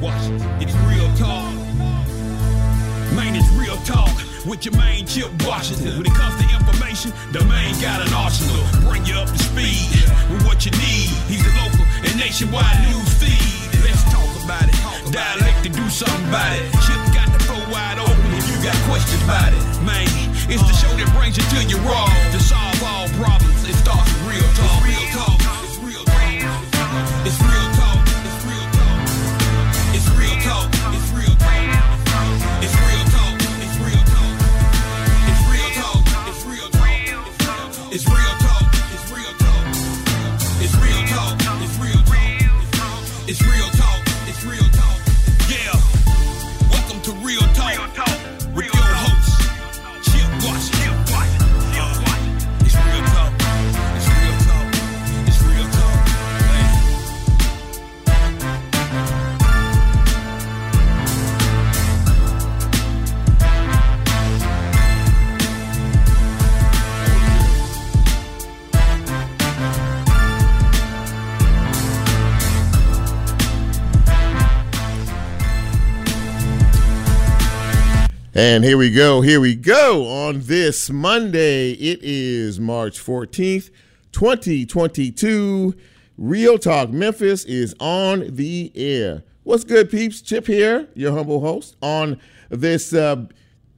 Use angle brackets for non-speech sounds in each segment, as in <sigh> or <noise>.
Washington. It's real talk. Man, it's real talk with your main Chip Washington. When it comes to information, the main got an arsenal. Bring you up to speed with what you need. He's a local and nationwide news feed. Let's talk about it. Dialect to do something about it. Chip got the floor wide open if you got questions about it. Man, it's the show that brings you to your raw. To solve all problems, it starts with real talk. It's real talk. It's real talk. It's real talk. Mexico. And here we go. Here we go on this Monday. It is March 14th, 2022. Real Talk Memphis is on the air. What's good, peeps? Chip here, your humble host, on this. Uh,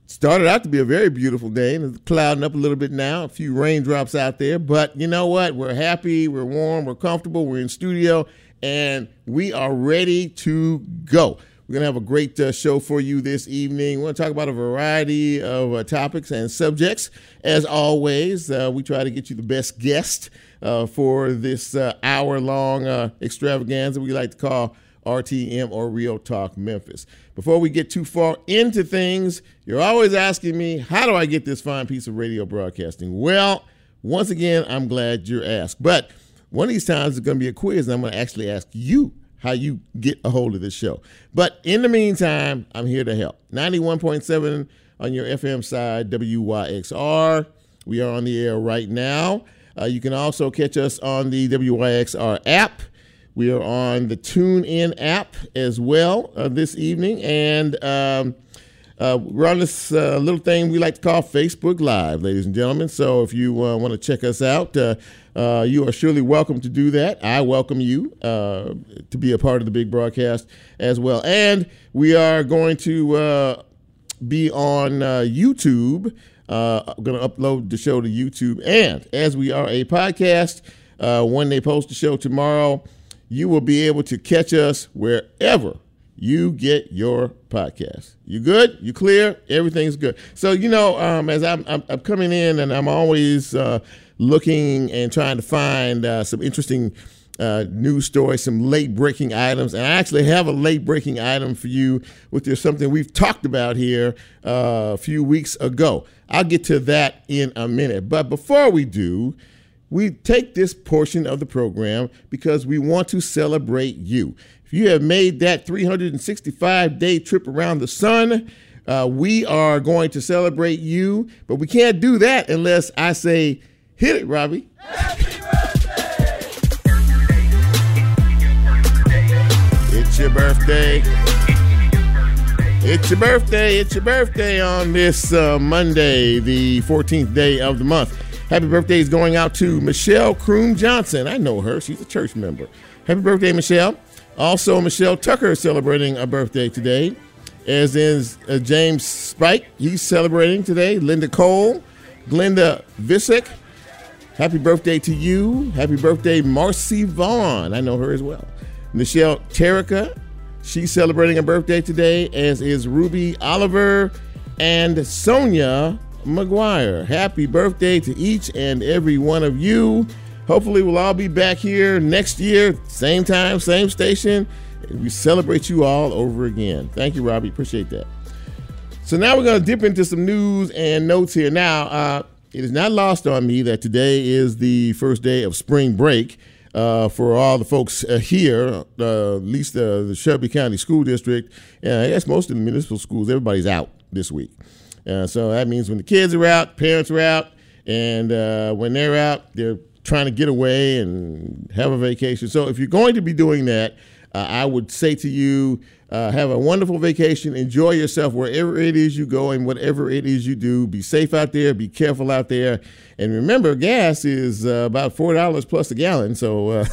started out to be a very beautiful day, and it's clouding up a little bit now. A few raindrops out there, but you know what? We're happy, we're warm, we're comfortable, we're in studio, and we are ready to go. We're going to have a great uh, show for you this evening. We're going to talk about a variety of uh, topics and subjects. As always, uh, we try to get you the best guest uh, for this uh, hour long uh, extravaganza we like to call RTM or Real Talk Memphis. Before we get too far into things, you're always asking me, how do I get this fine piece of radio broadcasting? Well, once again, I'm glad you're asked. But one of these times it's going to be a quiz, and I'm going to actually ask you how you get a hold of this show. But in the meantime, I'm here to help. 91.7 on your FM side, WYXR. We are on the air right now. Uh, you can also catch us on the WYXR app. We are on the TuneIn app as well uh, this evening. And um, uh, we're on this uh, little thing we like to call Facebook Live, ladies and gentlemen. So if you uh, want to check us out, uh, uh, you are surely welcome to do that. I welcome you uh, to be a part of the big broadcast as well. And we are going to be on YouTube. I'm going to upload the show to YouTube. And as we are a podcast, when they post the show tomorrow, you will be able to catch us wherever you get your podcast. You good? You clear? Everything's good. So you know, um, as I'm, I'm, I'm coming in, and I'm always uh, looking and trying to find uh, some interesting uh, news stories, some late breaking items, and I actually have a late breaking item for you, which is something we've talked about here uh, a few weeks ago. I'll get to that in a minute, but before we do. We take this portion of the program because we want to celebrate you. You have made that 365 day trip around the sun, uh, we are going to celebrate you, but we can't do that unless I say, hit it, Robbie. It's your birthday. It's your birthday. It's your birthday on this uh, Monday, the 14th day of the month. Happy birthday is going out to Michelle Kroom Johnson. I know her. She's a church member. Happy birthday, Michelle. Also, Michelle Tucker is celebrating a birthday today, as is uh, James Spike. He's celebrating today. Linda Cole, Glenda Visick. Happy birthday to you. Happy birthday, Marcy Vaughn. I know her as well. Michelle Terrica. She's celebrating a birthday today, as is Ruby Oliver and Sonia McGuire. Happy birthday to each and every one of you. Hopefully, we'll all be back here next year, same time, same station. And we celebrate you all over again. Thank you, Robbie. Appreciate that. So now we're going to dip into some news and notes here. Now, uh, it is not lost on me that today is the first day of spring break uh, for all the folks uh, here, uh, at least the Shelby County School District. And I guess most of the municipal schools, everybody's out this week. Uh, so that means when the kids are out, parents are out, and uh, when they're out, they're trying to get away and have a vacation. So if you're going to be doing that, uh, I would say to you, uh, have a wonderful vacation. Enjoy yourself wherever it is you go and whatever it is you do. Be safe out there. Be careful out there. And remember, gas is uh, about four dollars plus a gallon. So uh,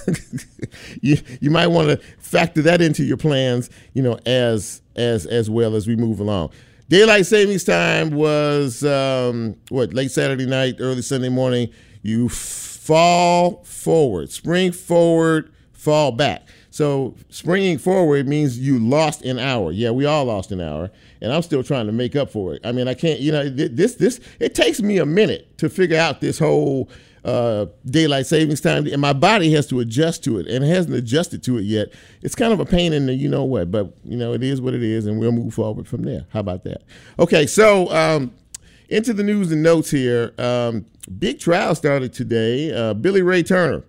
<laughs> you you might want to factor that into your plans. You know, as as as well as we move along. Daylight savings time was um, what late Saturday night, early Sunday morning. You fall forward, spring forward, fall back. So springing forward means you lost an hour. Yeah, we all lost an hour, and I'm still trying to make up for it. I mean, I can't. You know, this this it takes me a minute to figure out this whole uh, daylight savings time, and my body has to adjust to it, and it hasn't adjusted to it yet. It's kind of a pain in the you know what, but you know it is what it is, and we'll move forward from there. How about that? Okay, so um, into the news and notes here. Um, big trial started today. Uh, Billy Ray Turner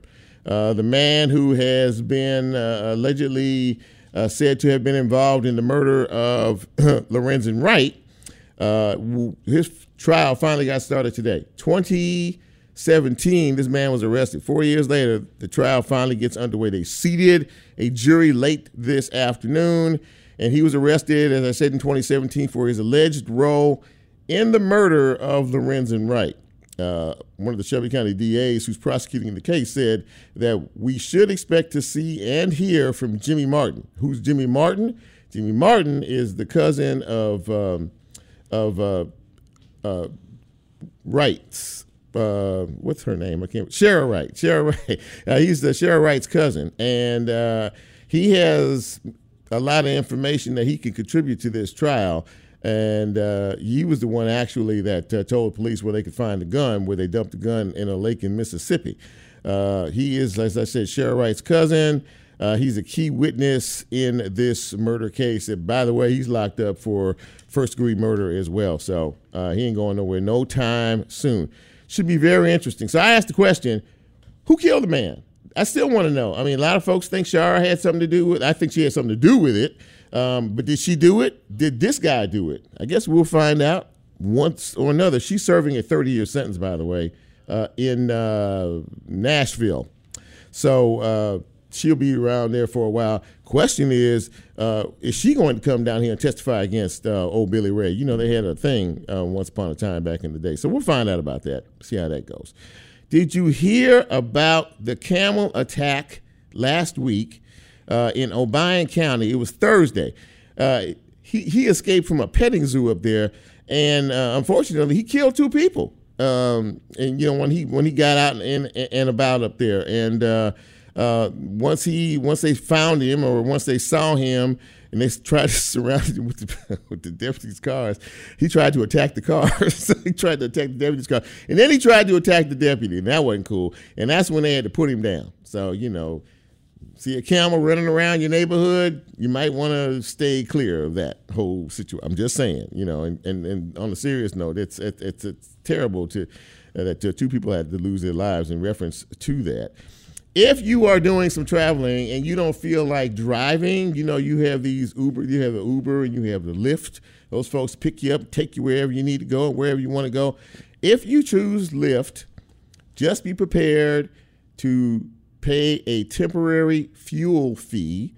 uh, the man who has been uh, allegedly uh, said to have been involved in the murder of <clears throat> Lorenzen Wright, uh, his trial finally got started today. 2017, this man was arrested. Four years later, the trial finally gets underway. They seated a jury late this afternoon, and he was arrested, as I said, in 2017 for his alleged role in the murder of Lorenzen Wright uh, one of the Shelby County DAs who's prosecuting the case said that we should expect to see and hear from Jimmy Martin. Who's Jimmy Martin? Jimmy Martin is the cousin of um, of uh, uh, Wright's. Uh, what's her name? I can't. Cheryl Wright. Cheryl Wright. <laughs> Uh, he's the Cheryl Wright's cousin, and uh, he has a lot of information that he can contribute to this trial and uh, he was the one actually that uh, told police where they could find the gun, where they dumped the gun in a lake in Mississippi. Uh, he is, as I said, Cheryl Wright's cousin. Uh, he's a key witness in this murder case. And by the way, he's locked up for first degree murder as well. So uh, he ain't going nowhere no time soon. Should be very interesting. So I asked the question who killed the man? I still want to know. I mean, a lot of folks think Sherra had something to do with. I think she had something to do with it. Um, but did she do it? Did this guy do it? I guess we'll find out once or another. She's serving a 30 year sentence, by the way, uh, in uh, Nashville. So uh, she'll be around there for a while. Question is, uh, is she going to come down here and testify against uh, old Billy Ray? You know, they had a thing uh, once upon a time back in the day. So we'll find out about that, see how that goes. Did you hear about the camel attack last week uh, in Obion County. It was Thursday. Uh, he, he escaped from a petting zoo up there, and uh, unfortunately, he killed two people. Um, and you know when he when he got out and, and, and about up there, and uh, uh, once he once they found him or once they saw him, and they tried to surround him with the, <laughs> with the deputy's cars. He tried to attack the cars. <laughs> he tried to attack the deputy's car. And then he tried to attack the deputy, and that wasn't cool. And that's when they had to put him down. So, you know, see a camel running around your neighborhood, you might want to stay clear of that whole situation. I'm just saying, you know, and, and, and on a serious note, it's it's it's, it's terrible to uh, that two people had to lose their lives in reference to that. If you are doing some traveling and you don't feel like driving, you know, you have these Uber, you have the Uber and you have the Lyft. Those folks pick you up, take you wherever you need to go, wherever you want to go. If you choose Lyft, just be prepared to pay a temporary fuel fee.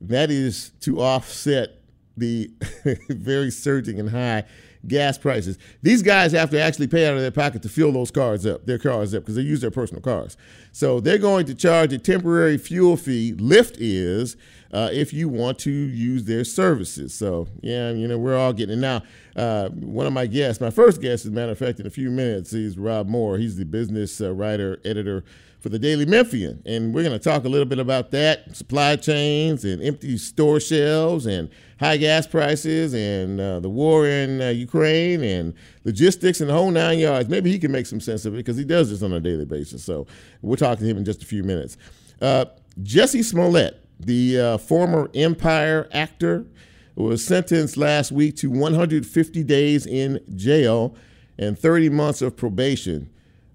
That is to offset the <laughs> very surging and high gas prices. These guys have to actually pay out of their pocket to fill those cars up, their cars up, because they use their personal cars. So they're going to charge a temporary fuel fee. Lyft is uh, if you want to use their services. So yeah, you know we're all getting it now. Uh, one of my guests, my first guest, as a matter of fact, in a few minutes, is Rob Moore. He's the business uh, writer, editor for the Daily Memphian. And we're going to talk a little bit about that supply chains and empty store shelves and high gas prices and uh, the war in uh, Ukraine and logistics and the whole nine yards. Maybe he can make some sense of it because he does this on a daily basis. So we'll talk to him in just a few minutes. Uh, Jussie Smollett, the uh, former Empire actor, was sentenced last week to 150 days in jail and 30 months of probation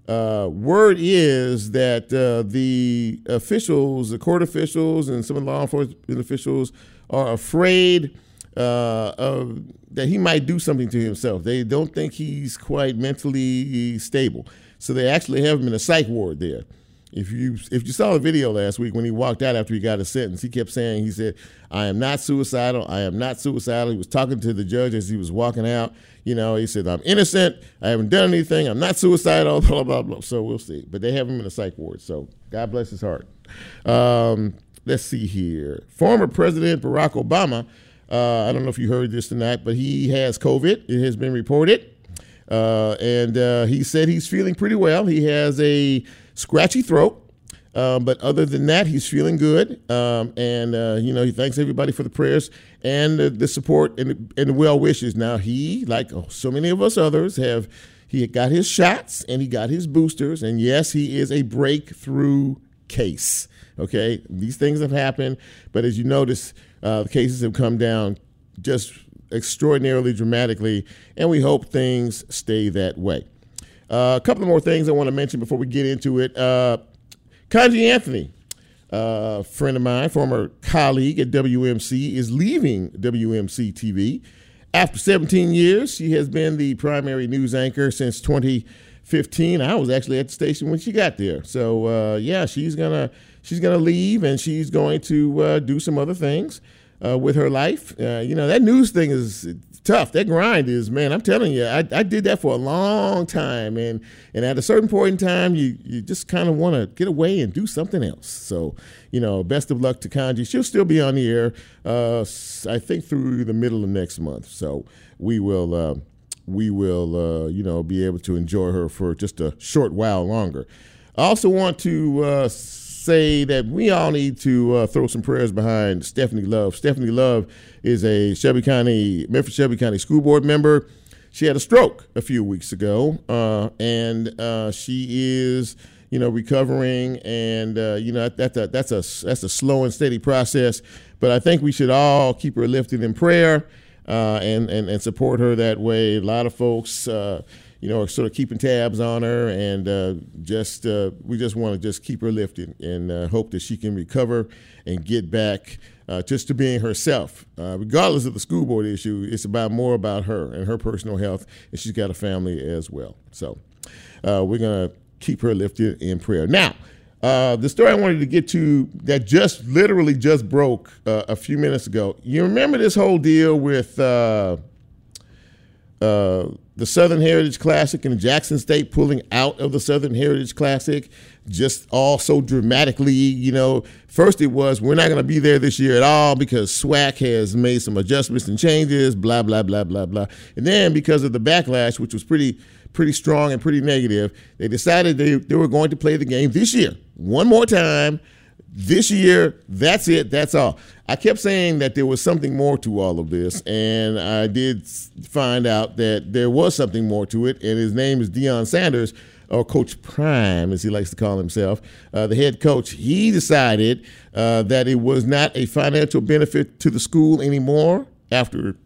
uh, word is that uh, the officials, the court officials, and some of the law enforcement officials are afraid uh, of, that he might do something to himself. They don't think he's quite mentally stable. So they actually have him in a psych ward there. If you if you saw the video last week when he walked out after he got a sentence, he kept saying he said, "I am not suicidal. I am not suicidal." He was talking to the judge as he was walking out. You know, he said, "I'm innocent. I haven't done anything. I'm not suicidal." <laughs> Blah blah blah. So we'll see. But they have him in a psych ward. So God bless his heart. Um, let's see here. Former President Barack Obama. Uh, I don't know if you heard this tonight, but he has COVID. It has been reported. Uh, and uh, he said he's feeling pretty well. He has a scratchy throat. Um, but other than that, he's feeling good. Um, and, uh, you know, he thanks everybody for the prayers and the, the support and the, and the well wishes. Now, he, like so many of us others, have he got his shots and he got his boosters. And yes, he is a breakthrough case. Okay. These things have happened. But as you notice, uh, the cases have come down just extraordinarily dramatically. And we hope things stay that way. Uh, a couple more things I want to mention before we get into it. Uh, Kontji Anthony, a uh, friend of mine, former colleague at WMC, is leaving WMC TV. After 17 years, she has been the primary news anchor since 2015. I was actually at the station when she got there. So uh, yeah, she's gonna she's gonna leave and she's going to uh, do some other things uh, with her life. Uh, you know that news thing is tough. That grind is, man. I'm telling you, I, I did that for a long time, and and at a certain point in time, you you just kind of want to get away and do something else. So, you know, best of luck to Kontji. She'll still be on the air, uh, I think, through the middle of next month. So we will. Uh, we will, uh, you know, be able to enjoy her for just a short while longer. I also want to uh, say that we all need to uh, throw some prayers behind Stephanie Love. Stephanie Love is a Shelby County, Memphis Shelby County School Board member. She had a stroke a few weeks ago, uh, and uh, she is, you know, recovering. And uh, you know, that's a that's a that's a slow and steady process. But I think we should all keep her lifted in prayer uh, and, and and support her that way. A lot of folks uh, you know, sort of keeping tabs on her, and uh, just uh, we just want to just keep her lifted and uh, hope that she can recover and get back uh, just to being herself. Uh, regardless of the school board issue, it's about more about her and her personal health, and she's got a family as well. So uh, we're gonna keep her lifted in prayer. Now. the story I wanted to get to that just literally just broke a few minutes ago. You remember this whole deal with uh, the Southern Heritage Classic and Jackson State pulling out of the Southern Heritage Classic just all so dramatically. You know, first it was we're not going to be there this year at all because SWAC has made some adjustments and changes, blah blah blah blah blah. And then because of the backlash, which was pretty pretty strong and pretty negative, they decided they, they were going to play the game this year one more time this year, that's it, that's all. I kept saying that there was something more to all of this, and I did find out that there was something more to it, and his name is Deion Sanders, or Coach Prime, as he likes to call himself, uh, the head coach. He decided uh, that it was not a financial benefit to the school anymore after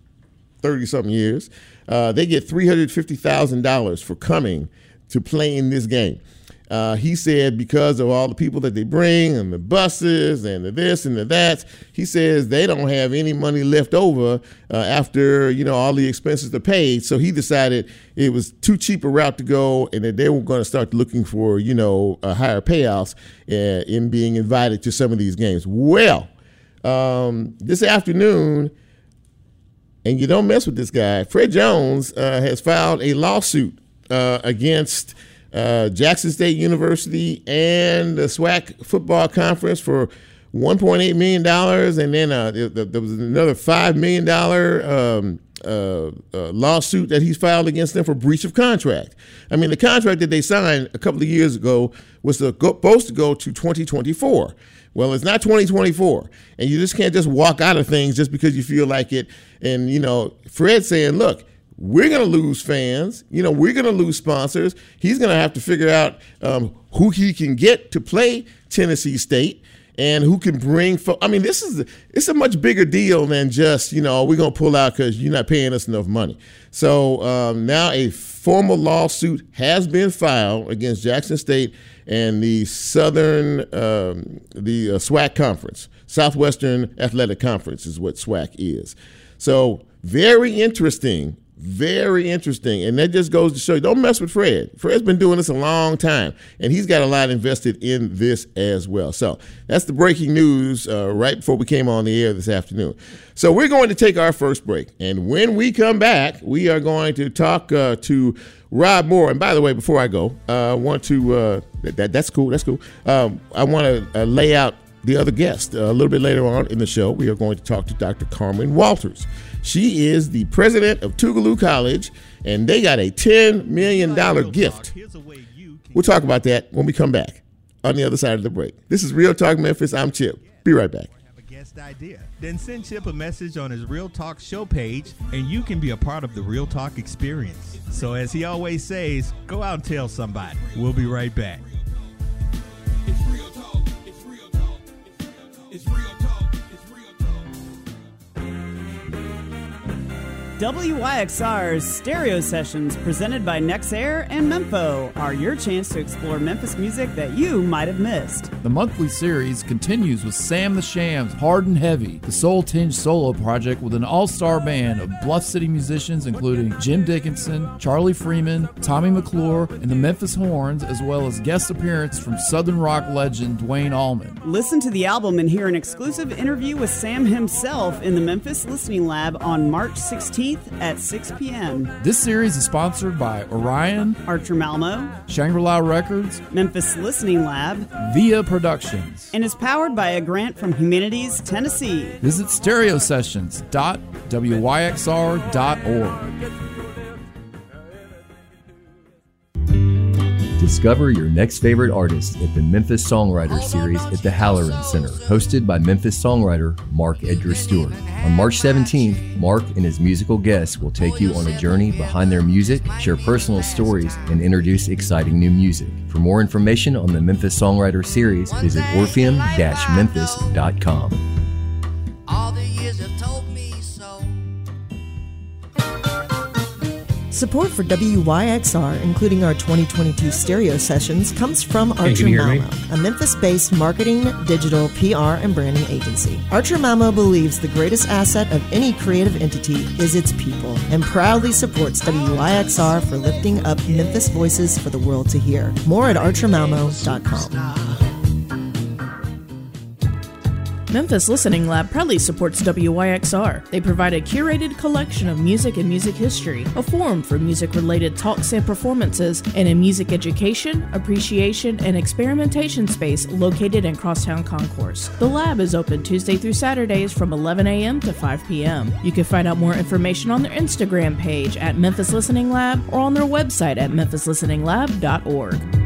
30 something years. Uh, they get $350,000 for coming to play in this game. Uh, he said because of all the people that they bring and the buses and the this and the that, he says they don't have any money left over uh, after you know all the expenses are paid. So he decided it was too cheap a route to go, and that they were going to start looking for you know higher payouts uh, in being invited to some of these games. Well, um, this afternoon. And you don't mess with this guy. Fred Jones uh, has filed a lawsuit uh, against uh, Jackson State University and the SWAC football conference for 1.8 million dollars, and then uh, there, there, was another five million dollar um, uh, uh, lawsuit that he's filed against them for breach of contract. I mean, the contract that they signed a couple of years ago was supposed to go to 2024. Well, it's not 2024, and you just can't just walk out of things just because you feel like it. And you know, Fred saying, "Look." We're going to lose fans. You know, we're going to lose sponsors. He's going to have to figure out um, who he can get to play Tennessee State and who can bring. Fo- I mean, this is it's a much bigger deal than just you know we're going to pull out because you're not paying us enough money. So um, now a formal lawsuit has been filed against Jackson State and the Southern um, the uh, SWAC conference, Southwestern Athletic Conference is what SWAC is. So very interesting Very interesting. And that just goes to show you don't mess with Fred. Fred's been doing this a long time, and he's got a lot invested in this as well. So that's the breaking news uh, right before we came on the air this afternoon. So we're going to take our first break. And when we come back, we are going to talk uh, to Rob Moore. And by the way, before I go, uh, I want to, uh, that, that's cool, that's cool. Um, I want to uh, lay out the other guest. a little bit later on in the show, we are going to talk to Dr. Carmen Walters. She is the president of Tougaloo College, and they got a $10 million gift. We'll talk about that when we come back on the other side of the break. This is Real Talk Memphis. I'm Chip. Be right back. Idea. Then send Chip a message on his Real Talk show page, and you can be a part of the Real Talk experience. So, as he always says, go out and tell somebody. We'll be right back. It's real talk. It's real talk. It's real talk. It's WYXR's Stereo Sessions, presented by Nexair and Mempho, are your chance to explore Memphis music that you might have missed. The monthly series continues with Sam the Shams, Hard and Heavy, the soul tinged solo project with an all star band of Bluff City musicians including Jim Dickinson, Charlie Freeman, Tommy McClure, and the Memphis Horns, as well as guest appearance from Southern rock legend Duane Allman. Listen to the album and hear an exclusive interview with Sam himself in the Memphis Listening Lab on March 16th at 6 p.m. This series is sponsored by Orion, Archer Malmo, Shangri La Records, Memphis Listening Lab, Via Productions. and is powered by a grant from Humanities Tennessee. Visit stereosessions.wyxr.org. Discover your next favorite artist at the Memphis Songwriter Series at the Halloran Center, hosted by Memphis songwriter Mark Edgar Stewart. On March 17th, Mark and his musical guests will take you on a journey behind their music, share personal stories, and introduce exciting new music. For more information on the Memphis Songwriter Series, visit orpheum-memphis.com. Support for WYXR, including our 2022 stereo sessions, comes from Archer can you hear me? Malmo, a Memphis based marketing, digital, PR, and branding agency. Archer Malmo believes the greatest asset of any creative entity is its people and proudly supports WYXR for lifting up Memphis voices for the world to hear. More at archermalmo.com. Memphis Listening Lab proudly supports WYXR. They provide a curated collection of music and music history, a forum for music related talks and performances, and a music education, appreciation, and experimentation space located in Crosstown Concourse. The lab is open Tuesday through Saturdays from 11 a.m. to 5 p.m. You can find out more information on their Instagram page at Memphis Listening Lab or on their website at memphislisteninglab.org.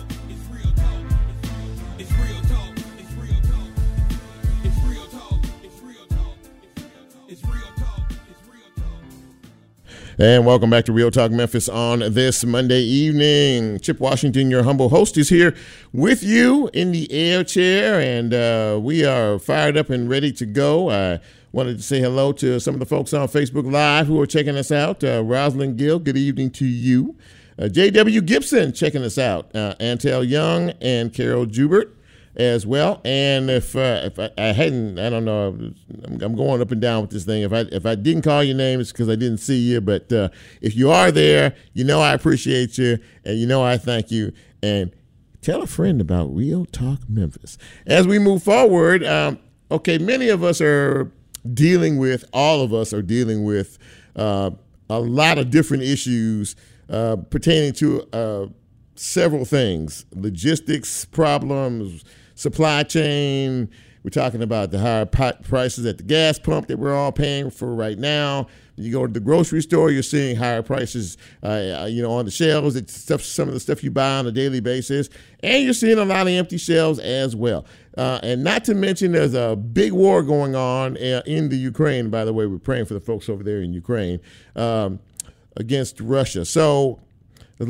And welcome back to Real Talk Memphis on this Monday evening. Chip Washington, your humble host, is here with you in the air chair, and uh, we are fired up and ready to go. I wanted to say hello to some of the folks on Facebook Live who are checking us out. Uh, Rosalind Gill, good evening to you. Uh, J.W. Gibson checking us out. Uh, Antel Young and Carol Jubert as well. And if uh, if I, I hadn't, I don't know, I'm, I'm going up and down with this thing. If I if I didn't call your name, it's because I didn't see you. But uh, if you are there, you know I appreciate you, and you know I thank you. And tell a friend about Real Talk Memphis. As we move forward, um, okay, many of us are dealing with, all of us are dealing with uh, a lot of different issues uh, pertaining to uh, several things logistics problems, supply chain, We're talking about the higher prices at the gas pump that we're all paying for right now. You go to the grocery store, you're seeing higher prices, uh, you know, on the shelves. It's stuff, some of the stuff you buy on a daily basis, and you're seeing a lot of empty shelves as well. Uh, and not to mention, there's a big war going on uh, in the Ukraine. By the way, we're praying for the folks over there in Ukraine um, against Russia. So, a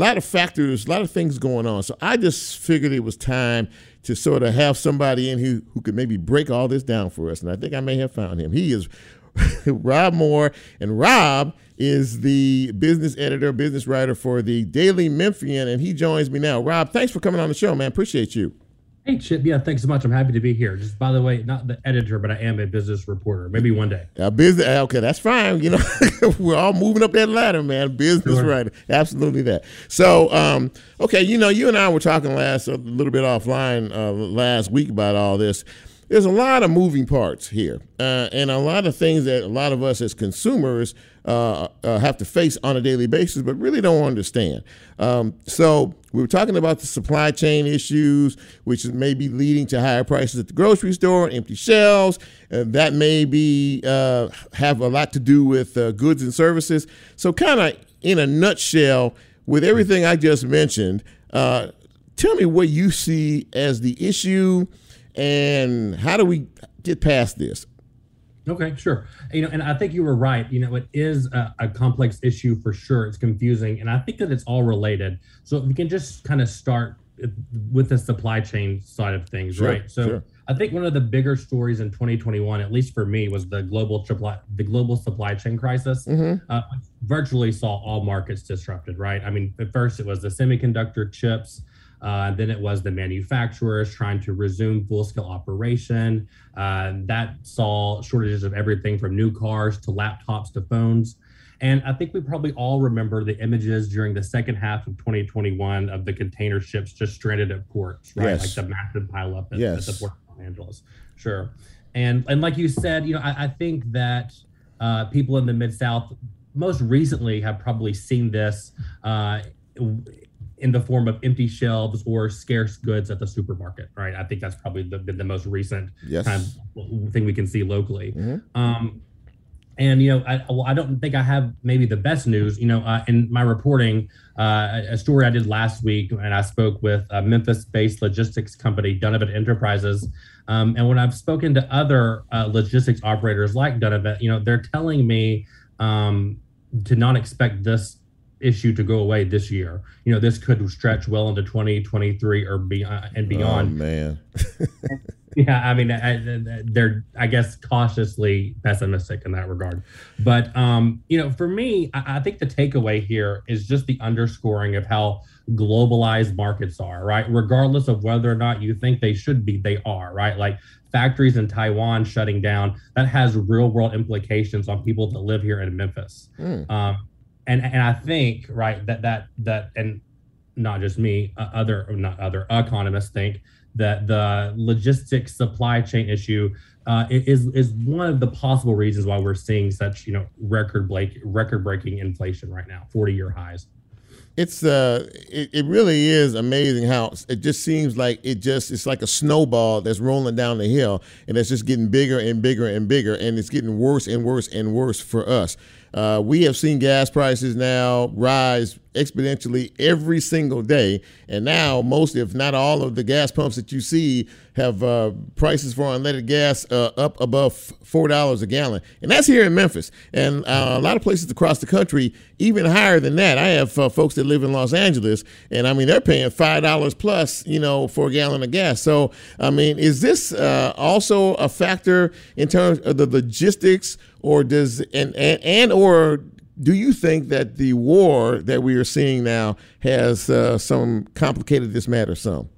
lot of factors, a lot of things going on. So, I just figured it was time to sort of have somebody in who, who could maybe break all this down for us. And I think I may have found him. He is <laughs> Rob Moore. And Rob is the business editor, business writer for the Daily Memphian, and he joins me now. Rob, thanks for coming on the show, man. Appreciate you. Hey, Chip. Yeah, thanks so much. I'm happy to be here. Just by the way, not the editor, but I am a business reporter. Maybe one day. A business. Okay, that's fine. You know, <laughs> we're all moving up that ladder, man. Business sure. writer. Absolutely that. So, um, okay, you know, you and I were talking last a little bit offline uh, last week about all this there's a lot of moving parts here, uh, and a lot of things that a lot of us as consumers uh, uh, have to face on a daily basis, but really don't understand. Um, so we were talking about the supply chain issues, which may be leading to higher prices at the grocery store, empty shelves. that may be uh, have a lot to do with uh, goods and services. So, kind of in a nutshell, with everything I just mentioned, uh, tell me what you see as the issue and how do we get past this? Okay, sure. You know, and I think you were right. You know, it is a, a, complex issue for sure. It's confusing, and I think that it's all related. So if we can just kind of start with the supply chain side of things, sure, right? So sure. I think one of the bigger stories in 2021, at least for me, was the global supply the global supply chain crisis. Mm-hmm. Uh, virtually saw all markets disrupted, right? I mean, at first it was the semiconductor chips. Uh, then it was the manufacturers trying to resume full scale operation. Uh, that saw shortages of everything from new cars to laptops to phones. And I think we probably all remember the images during the second half of 2021 of the container ships just stranded at ports, right? Yes. Like the massive pileup at, yes. at the port of Los Angeles. Sure. And and like you said, you know, I, I think that uh, people in the mid South most recently have probably seen this uh, in the form of empty shelves or scarce goods at the supermarket, right? I think that's probably the, the most recent yes. kind of thing we can see locally. Mm-hmm. Um, and you know, I, well, I don't think I have maybe the best news. You know, uh, in my reporting, uh, a story I did last week, and I spoke with a Memphis-based logistics company, Donovan Enterprises. Um, and when I've spoken to other uh, logistics operators like Donovan, you know, they're telling me um, to not expect this issue to go away this year. You know, this could stretch well into 2023 or beyond and beyond. Oh man. <laughs> yeah, I mean, I, they're I guess cautiously pessimistic in that regard. But um, you know, for me, I, I think the takeaway here is just the underscoring of how globalized markets are, right? Regardless of whether or not you think they should be, they are, right? Like factories in Taiwan shutting down, that has real world implications on people that live here in Memphis. Mm. Um, and and I think right that that that and not just me, uh, other not other economists think that the logistics supply chain issue uh, is is one of the possible reasons why we're seeing such you know record break record breaking inflation right now, forty year highs. It's uh, it, it really is amazing how it just seems like it just it's like a snowball that's rolling down the hill, and it's just getting bigger and bigger and bigger, and it's getting worse and worse and worse for us. Uh, we have seen gas prices now rise exponentially every single day. And now, most, if not all, of the gas pumps that you see have uh, prices for unleaded gas uh, up above $4 a gallon. And that's here in Memphis. And uh, a lot of places across the country, even higher than that. I have uh, folks that live in Los Angeles, and I mean, they're paying $5 plus, you know, for a gallon of gas. So, I mean, is this uh, also a factor in terms of the logistics? Or does and, and and or do you think that the war that we are seeing now has uh, some complicated this matter some?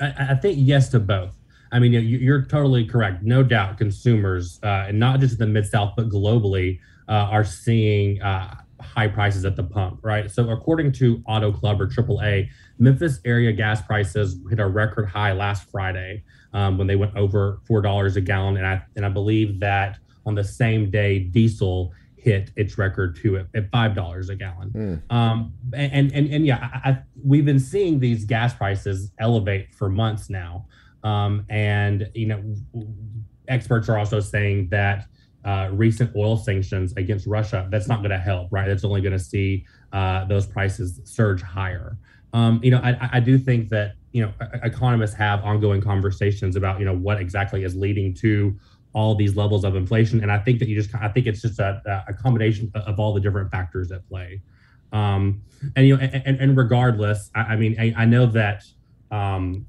I, I, think yes to both. I mean, you're totally correct. No doubt, consumers, uh, and not just in the mid South, but globally, uh, are seeing uh, high prices at the pump. Right. So, according to Auto Club or AAA, Memphis area gas prices hit a record high last Friday um, when they went over four dollars a gallon, and I and I believe that on the same day diesel hit its record too at, at five dollars a gallon. Mm. Um, and, and and yeah, I, I, we've been seeing these gas prices elevate for months now. Um, and you know, experts are also saying that uh, recent oil sanctions against Russia that's not going to help, right? That's only going to see uh, those prices surge higher. Um, you know, I, I do think that you know economists have ongoing conversations about you know what exactly is leading to all these levels of inflation, and I think that you just I think it's just a, a combination of all the different factors at play. Um, and you know, and, and regardless, I, I mean, I, I, know that um,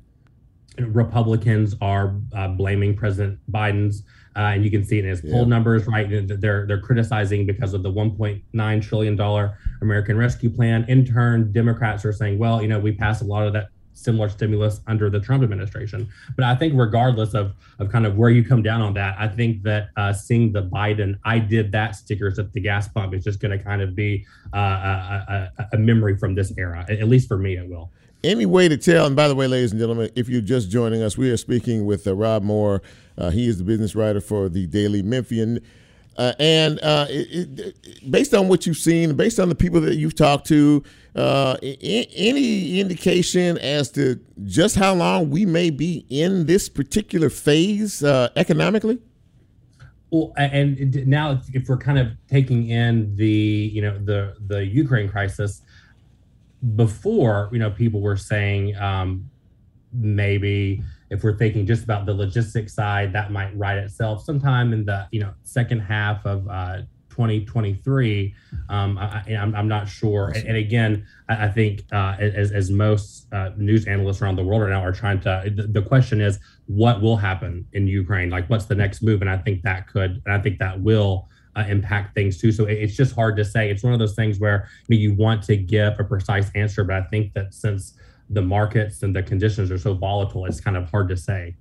Republicans are uh, blaming President Biden's, uh, and you can see it in his yeah. poll numbers, right? They're they're criticizing because of the 1.9 trillion dollar American Rescue Plan. In turn, Democrats are saying, well, you know, we passed a lot of that similar stimulus under the Trump administration. But I think regardless of of kind of where you come down on that, I think that uh, seeing the Biden "I did that" stickers at the gas pump is just going to kind of be uh, a, a, a memory from this era. At least for me, it will any way to tell, and by the way, ladies and gentlemen, if you're just joining us, we are speaking with uh, Rob Moore. Uh, he is the business writer for the Daily Memphian. Uh, and uh, it, it, based on what you've seen, based on the people that you've talked to, uh, any indication as to just how long we may be in this particular phase uh, economically? Well, and now if we're kind of taking in the you know the the Ukraine crisis, before you know people were saying um, maybe if we're thinking just about the logistics side, that might right itself sometime in the you know second half of uh, 2023. Um, I, am not sure. And, and again, I, I think uh, as, as most uh, news analysts around the world right now are trying to, the, the, question is what will happen in Ukraine? Like, what's the next move? And I think that could, and I think that will. Uh, impact things too. So it's just hard to say. It's one of those things where you want to give a precise answer, but I think that since the markets and the conditions are so volatile, it's kind of hard to say.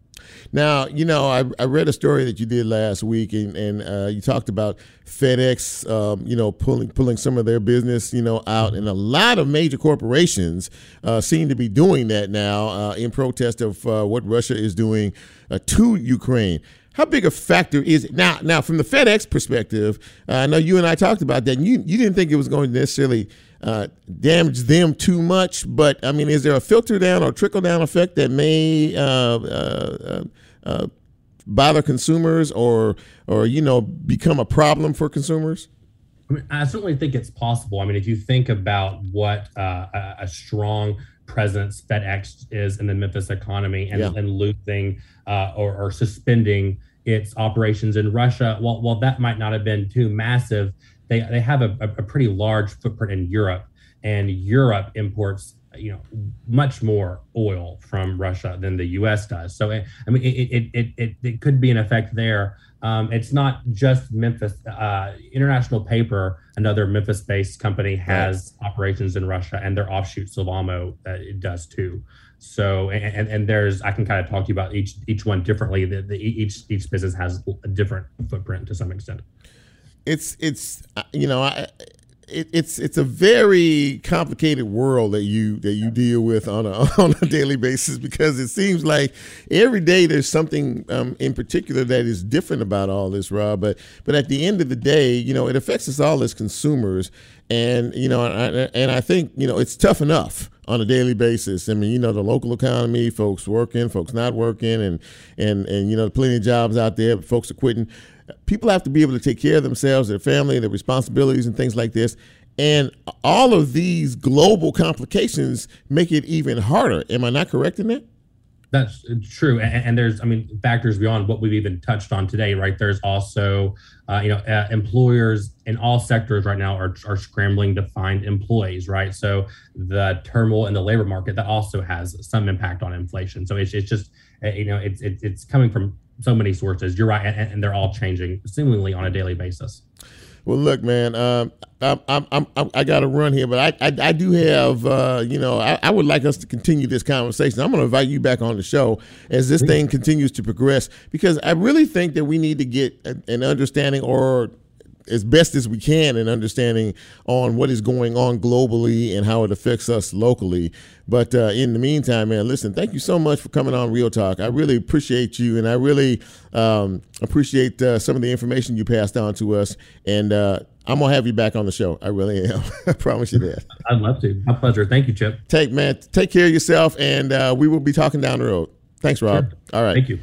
Now, you know, I, I read a story that you did last week, and, and uh, you talked about FedEx, um, you know, pulling pulling some of their business, you know, out, and a lot of major corporations uh, seem to be doing that now uh, in protest of uh, what Russia is doing uh, to Ukraine. How big a factor is it now? Now, from the FedEx perspective, uh, I know you and I talked about that. And you you didn't think it was going to necessarily uh, damage them too much, but I mean, is there a filter down or trickle down effect that may uh, uh, uh, bother consumers or or you know become a problem for consumers? I, mean, I certainly think it's possible. I mean, if you think about what a, a strong presence FedEx is in the Memphis economy and, yeah. and losing uh, or, or, suspending its operations in Russia, while, while that might not have been too massive, they, they have a, a pretty large footprint in Europe, and Europe imports you know much more oil from Russia than the U.S. does. So I mean, it it it it, it could be an effect there. Um, it's not just Memphis. Uh, International Paper, another Memphis-based company, has right. operations in Russia, and their offshoot Sylvamo uh, it does too. So and, and there's I can kind of talk to you about each each one differently. The, the, each each business has a different footprint to some extent. It's it's uh, you know I it, it's it's a very complicated world that you that you deal with on a <laughs> on a daily basis because it seems like every day there's something um, in particular that is different about all this, Rob. But but at the end of the day, you know, it affects us all as consumers, and you know, and I, and I think you know it's tough enough on a daily basis. I mean, you know, the local economy, folks working, folks not working, and and and you know, plenty of jobs out there, folks are quitting people have to be able to take care of themselves, their family, their responsibilities, and things like this. And all of these global complications make it even harder. Am I not correct in that? That's true, and, and, there's, I mean, factors beyond what we've even touched on today, right? There's also, uh, you know, uh, employers in all sectors right now are, are scrambling to find employees, right? So the turmoil in the labor market that also has some impact on inflation. So it's, it's just, uh, you know, it's it's, it's coming from so many sources. You're right, and, and they're all changing seemingly on a daily basis. Well, look, man, um, I'm, I'm, I'm, i got to run here, but I, I, I do have, uh, you know, I, I, would like us to continue this conversation. I'm going to invite you back on the show as this thing continues to progress because I really think that we need to get an understanding or as best as we can in understanding on what is going on globally and how it affects us locally. But uh, in the meantime, man, listen, thank you so much for coming on Real Talk. I really appreciate you, and I really um, appreciate uh, some of the information you passed on to us. And uh, I'm gonna have you back on the show. I really am. <laughs> I promise you that. I'd love to. My pleasure. Thank you, Chip. Take man, take care of yourself, and uh, we will be talking down the road. Thanks, Rob. Sure. All right. Thank you.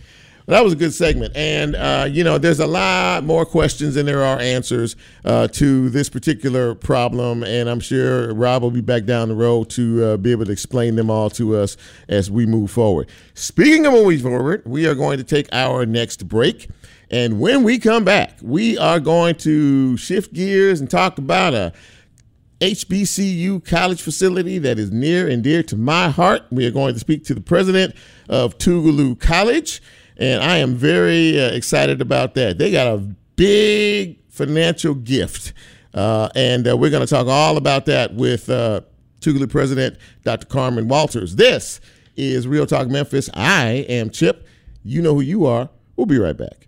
That was a good segment. And, uh, you know, there's a lot more questions than there are answers uh, to this particular problem. And I'm sure Rob will be back down the road to uh, be able to explain them all to us as we move forward. Speaking of moving forward, we are going to take our next break. And when we come back, we are going to shift gears and talk about a HBCU college facility that is near and dear to my heart. We are going to speak to the president of Tougaloo College, and I am very uh, excited about that. They got a big financial gift, uh, and uh, we're going to talk all about that with uh, president Dr. Carmen Walters. This is Real Talk Memphis. I am Chip. You know who you are. We'll be right back.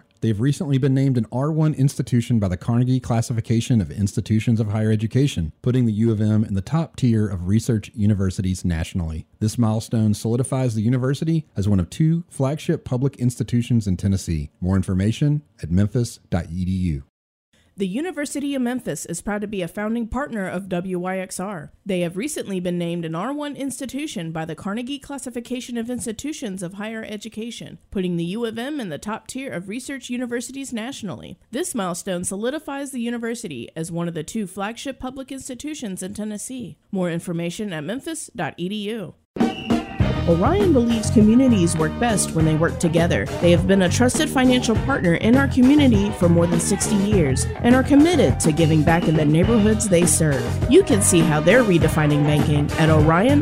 They've recently been named an R1 institution by the Carnegie Classification of Institutions of Higher Education, putting the U of M in the top tier of research universities nationally. This milestone solidifies the university as one of two flagship public institutions in Tennessee. More information at memphis.edu. The University of Memphis is proud to be a founding partner of WYXR. They have recently been named an R1 institution by the Carnegie Classification of Institutions of Higher Education, putting the U of M in the top tier of research universities nationally. This milestone solidifies the university as one of the two flagship public institutions in Tennessee. More information at memphis.edu. Orion believes communities work best when they work together. They have been a trusted financial partner in our community for more than 60 years and are committed to giving back in the neighborhoods they serve. You can see how they're redefining banking at orionfcu.com.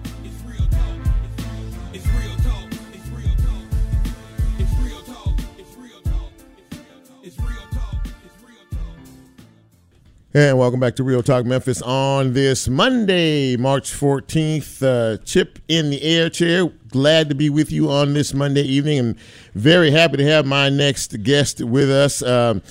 And welcome back to Real Talk Memphis on this Monday, March 14th. Uh, Chip in the air chair. Glad to be with you on this Monday evening and very happy to have my next guest with us. Um,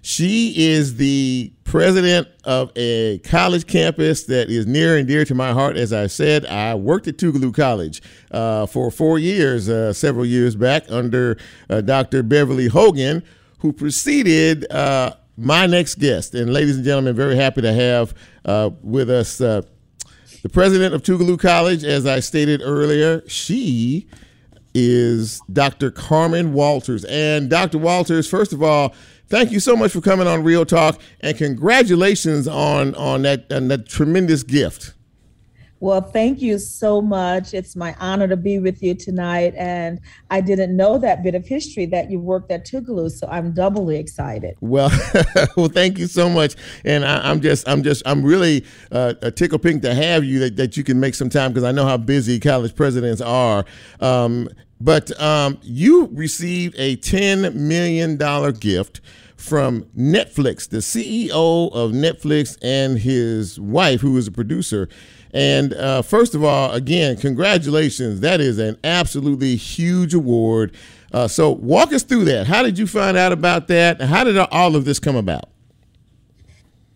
she is the president of a college campus that is near and dear to my heart. As I said, I worked at Tougaloo College uh, for four years, uh, several years back, under uh, Dr. Beverly Hogan, who preceded uh, my next guest. And ladies and gentlemen, very happy to have uh, with us uh, the president of Tougaloo College. As I stated earlier, she is Dr. Carmen Walters. And Dr. Walters, first of all, thank you so much for coming on Real Talk, and congratulations on on that on that tremendous gift. Well, thank you so much. It's my honor to be with you tonight. And I didn't know that bit of history that you worked at Tougaloo, so I'm doubly excited. Well, <laughs> well, thank you so much, and I, I'm just, I'm just, I'm really uh, a tickle pink to have you that, that you can make some time because I know how busy college presidents are. Um, but um, you received a ten million dollar gift from Netflix, the CEO of Netflix, and his wife, who is a producer. And uh, first of all, again, congratulations. That is an absolutely huge award. Uh, so, walk us through that. How did you find out about that? How did all of this come about?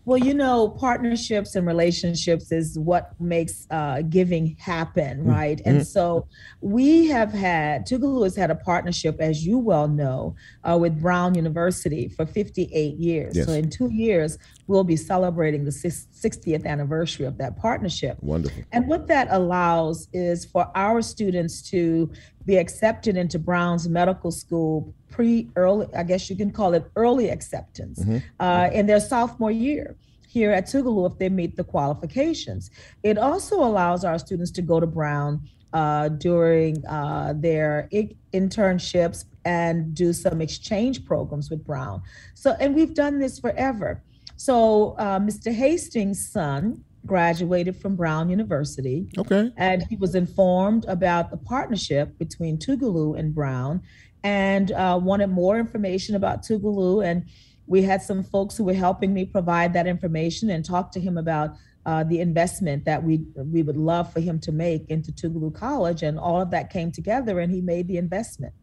Well, you know, partnerships and relationships is what makes uh, giving happen, mm-hmm. right? Mm-hmm. And so we have had, Tougaloo has had a partnership, as you well know, uh, with Brown University for 58 years. Yes. So in two years, we'll be celebrating the 60th anniversary of that partnership. Wonderful. And what that allows is for our students to be accepted into Brown's Medical School pre early, I guess you can call it early acceptance mm-hmm. uh, in their sophomore year here at Tougaloo if they meet the qualifications. It also allows our students to go to Brown uh, during uh, their I- internships and do some exchange programs with Brown. So, and we've done this forever. So, uh, Mr. Hastings' son graduated from Brown University. Okay. And he was informed about the partnership between Tougaloo and Brown and uh, wanted more information about Tougaloo. And we had some folks who were helping me provide that information and talk to him about uh, the investment that we we would love for him to make into Tougaloo College, and all of that came together, and he made the investment.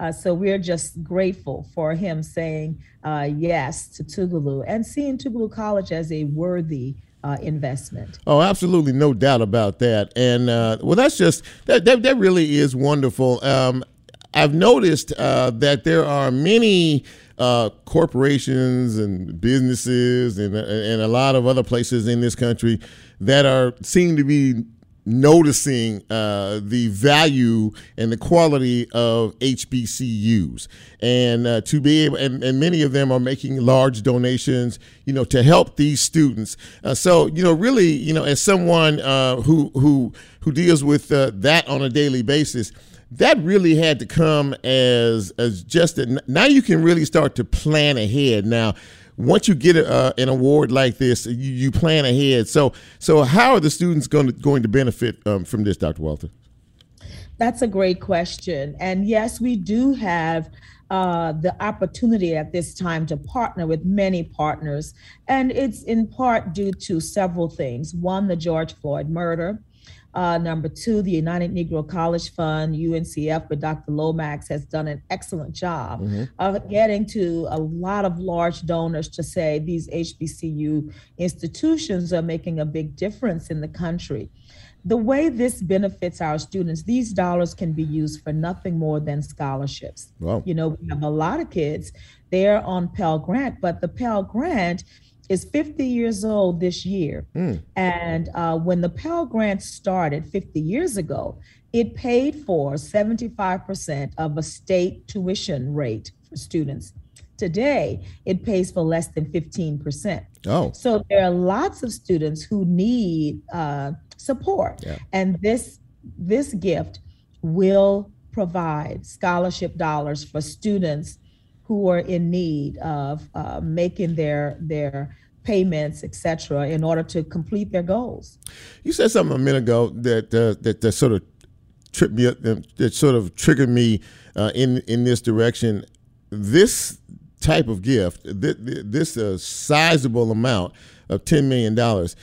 Uh, so we're just grateful for him saying uh, yes to Tougaloo and seeing Tougaloo College as a worthy uh, investment. Oh, absolutely, no doubt about that. And uh, well, that's just that, that. That really is wonderful. Um, I've noticed uh, that there are many uh, corporations and businesses and and a lot of other places in this country that are seem to be noticing uh, the value and the quality of HBCUs, and uh, to be able, and, and, many of them are making large donations, you know, to help these students. Uh, so, you know, really, you know, as someone uh, who who who deals with uh, that on a daily basis that really had to come as as just a, now you can really start to plan ahead now once you get uh, an award like this you, you, plan ahead so so how are the students going to going to benefit um, from this dr walter that's a great question and yes we do have uh, the opportunity at this time to partner with many partners. And it's in part due to several things. One, the George Floyd murder. Uh, number two, the United Negro College Fund, UNCF, but Dr. Lomax has done an excellent job mm-hmm. of getting to a lot of large donors to say these HBCU institutions are making a big difference in the country. The way this benefits our students, these dollars can be used for nothing more than scholarships. Wow. You know, we have a lot of kids, they're on Pell Grant, but the Pell Grant is 50 years old this year. Mm. And uh, when the Pell Grant started 50 years ago, it paid for 75% of a state tuition rate for students. Today, it pays for less than 15%. Oh. So there are lots of students who need uh, support. Yeah. And this this gift will provide scholarship dollars for students who are in need of uh, making their their payments, etc., in order to complete their goals. You said something a minute ago that uh, that, that sort of tripped me up, that sort of triggered me uh, in in this direction. This type of gift, this, uh, sizable amount of ten million dollars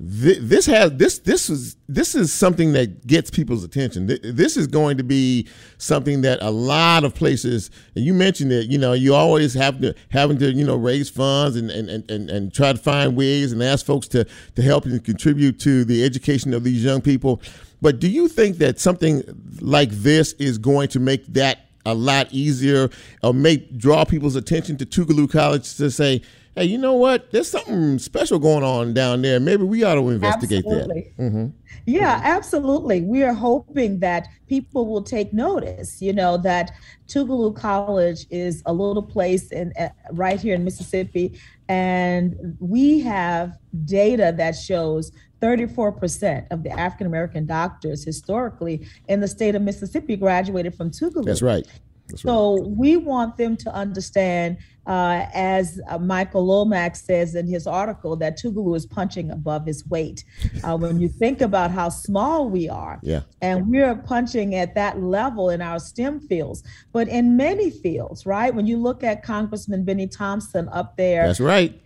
this has this this is this is something that gets people's attention. This is going to be something that a lot of places. And you mentioned it. You know, you always have to having to you know raise funds and and, and, and try to find ways and ask folks to to help and contribute to the education of these young people. But do you think that something like this is going to make that a lot easier, or make draw people's attention to Tougaloo College to say? Hey, you know what? There's something special going on down there. Maybe we ought to investigate absolutely. that. Mm-hmm. Yeah, absolutely. We are hoping that people will take notice. You know that Tougaloo College is a little place in uh, right here in Mississippi, and we have data that shows 34% of the African American doctors historically in the state of Mississippi graduated from Tougaloo. That's right. so right. we want them to understand, uh, as uh, Michael Lomax says in his article, that Tougaloo is punching above his weight. Uh, when you think about how small we are, yeah. and we're punching at that level in our STEM fields, but in many fields, right? When you look at Congressman Benny Thompson up there, that's right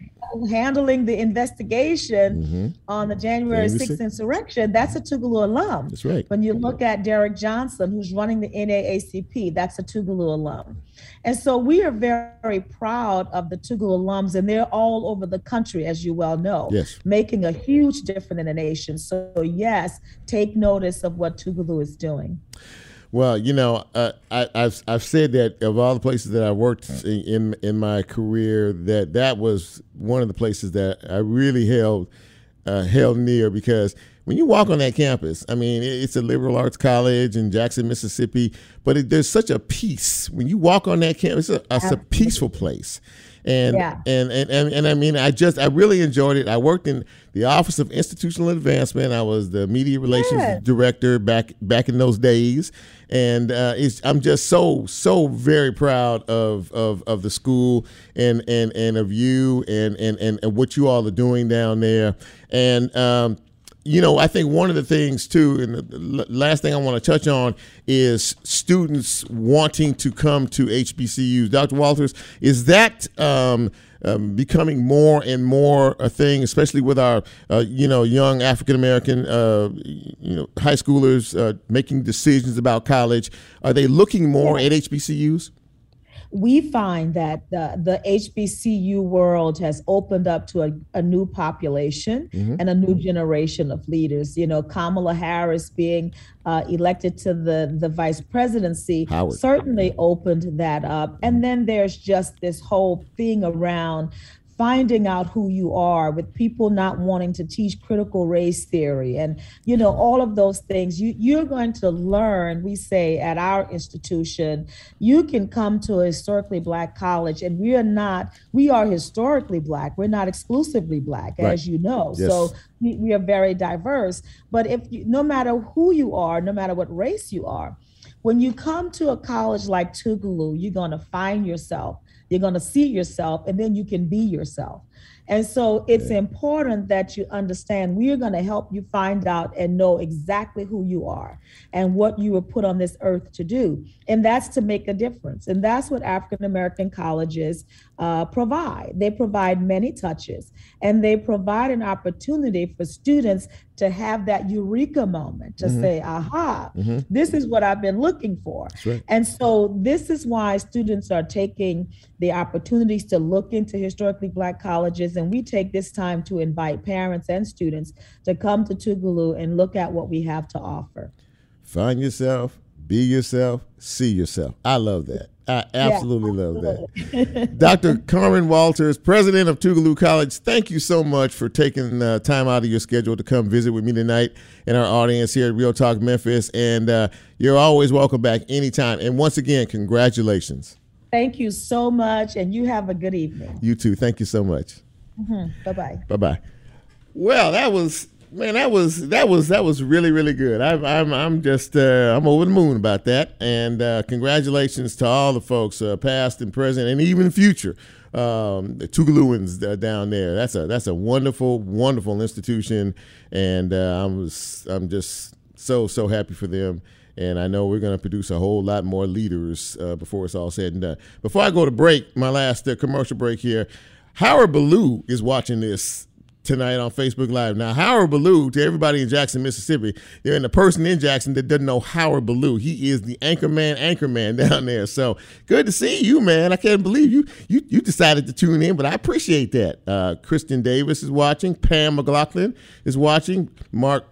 handling the investigation mm-hmm. on the January 6th insurrection, that's a Tougaloo alum. That's right. When you look at Derrick Johnson, who's running the NAACP, that's a Tougaloo alum. And so we are very, very proud of the Tougaloo alums, and they're all over the country, as you well know, yes. making a huge difference in the nation. So, yes, take notice of what Tougaloo is doing. Well, you know, uh, I, have I've said that of all the places that I worked in, in, in my career, that that was one of the places that I really held uh, held near because when you walk on that campus, I mean, it's a liberal arts college in Jackson, Mississippi, but it, there's such a peace when you walk on that campus. It's a, it's a peaceful place. And, yeah. and, and, and and I mean, I just I really enjoyed it. I worked in the Office of Institutional Advancement. I was the media relations director back back in those days, and uh, I'm just so so very proud of, of of the school and and and of you and and and, and what you all are doing down there. And um, you know, I think one of the things too, and the last thing I want to touch on is students wanting to come to HBCUs. Dr. Walters, is that um, um, becoming more and more a thing, especially with our, uh, you know, young African American, uh, you know, high schoolers uh, making decisions about college? Are they looking more at HBCUs? We find that the, the HBCU world has opened up to a, a new population mm-hmm. and a new generation of leaders. You know, Kamala Harris being uh, elected to the, the vice presidency Howard. certainly opened that up. And then there's just this whole thing around finding out who you are with people not wanting to teach critical race theory and you know all of those things you you're going to learn we say at our institution you can come to a historically black college and we are not we are historically black we're not exclusively black right. as you know yes. so we, we are very diverse but if you, no matter who you are no matter what race you are when you come to a college like Tougaloo, you're going to find yourself you're going to see yourself, and then you can be yourself. And so it's yeah. important that you understand we are going to help you find out and know exactly who you are and what you were put on this earth to do. And that's to make a difference. And that's what African American colleges uh, provide. They provide many touches and they provide an opportunity for students to have that eureka moment to mm-hmm. say, aha, mm-hmm. this is what I've been looking for. Right. And so this is why students are taking the opportunities to look into historically black colleges. And we take this time to invite parents and students to come to Tougaloo and look at what we have to offer. Find yourself, be yourself, see yourself. I love that. I absolutely yeah, love that. <laughs> Dr. Carmen Walters, president of Tougaloo College, thank you so much for taking uh, time out of your schedule to come visit with me tonight and our audience here at Real Talk Memphis. And uh, you're always welcome back anytime. And once again, congratulations. Thank you so much. And you have a good evening. You too. Thank you so much. Mm-hmm. Bye bye. Bye bye. Well, that was man, that was that was that was really really good. I, I'm I'm just uh, I'm over the moon about that, and uh, congratulations to all the folks, uh, past and present, and even future. Um, the Tougalooans uh, down there. That's a that's a wonderful wonderful institution, and uh, I'm I'm just so so happy for them. And I know we're going to produce a whole lot more leaders uh, before it's all said and done. Before I go to break, my last commercial break here. Howard Ballou is watching this tonight on Facebook Live. Now, Howard Ballou, to everybody in Jackson, Mississippi, you're in the person in Jackson that doesn't know Howard Ballou. He is the anchorman, anchorman <laughs> down there. So good to see you, man. I can't believe you you you decided to tune in, but I appreciate that. Uh, Kristen Davis is watching. Pam McLaughlin is watching. Mark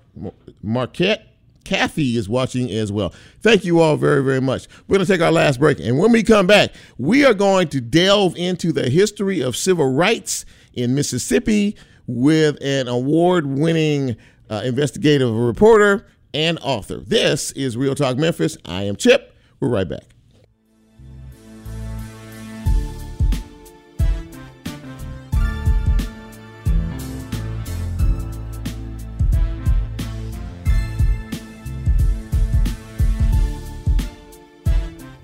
Marquette. Kathy is watching as well. Thank you all very, very much. We're going to take our last break. And when we come back, we are going to delve into the history of civil rights in Mississippi with an award winning uh, investigative reporter and author. This is Real Talk Memphis. I am Chip. We're right back.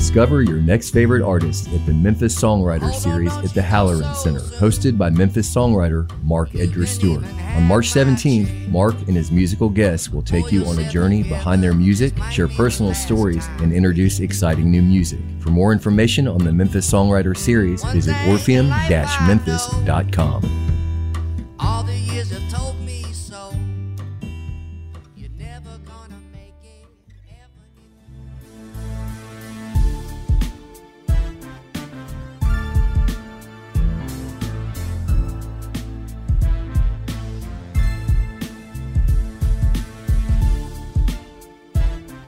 Discover your next favorite artist at the Memphis Songwriter Series at the Halloran Center, hosted by Memphis songwriter Mark Edgar Stewart. On March 17th, Mark and his musical guests will take you on a journey behind their music, share personal stories, and introduce exciting new music. For more information on the Memphis Songwriter Series, visit orpheum-memphis.com.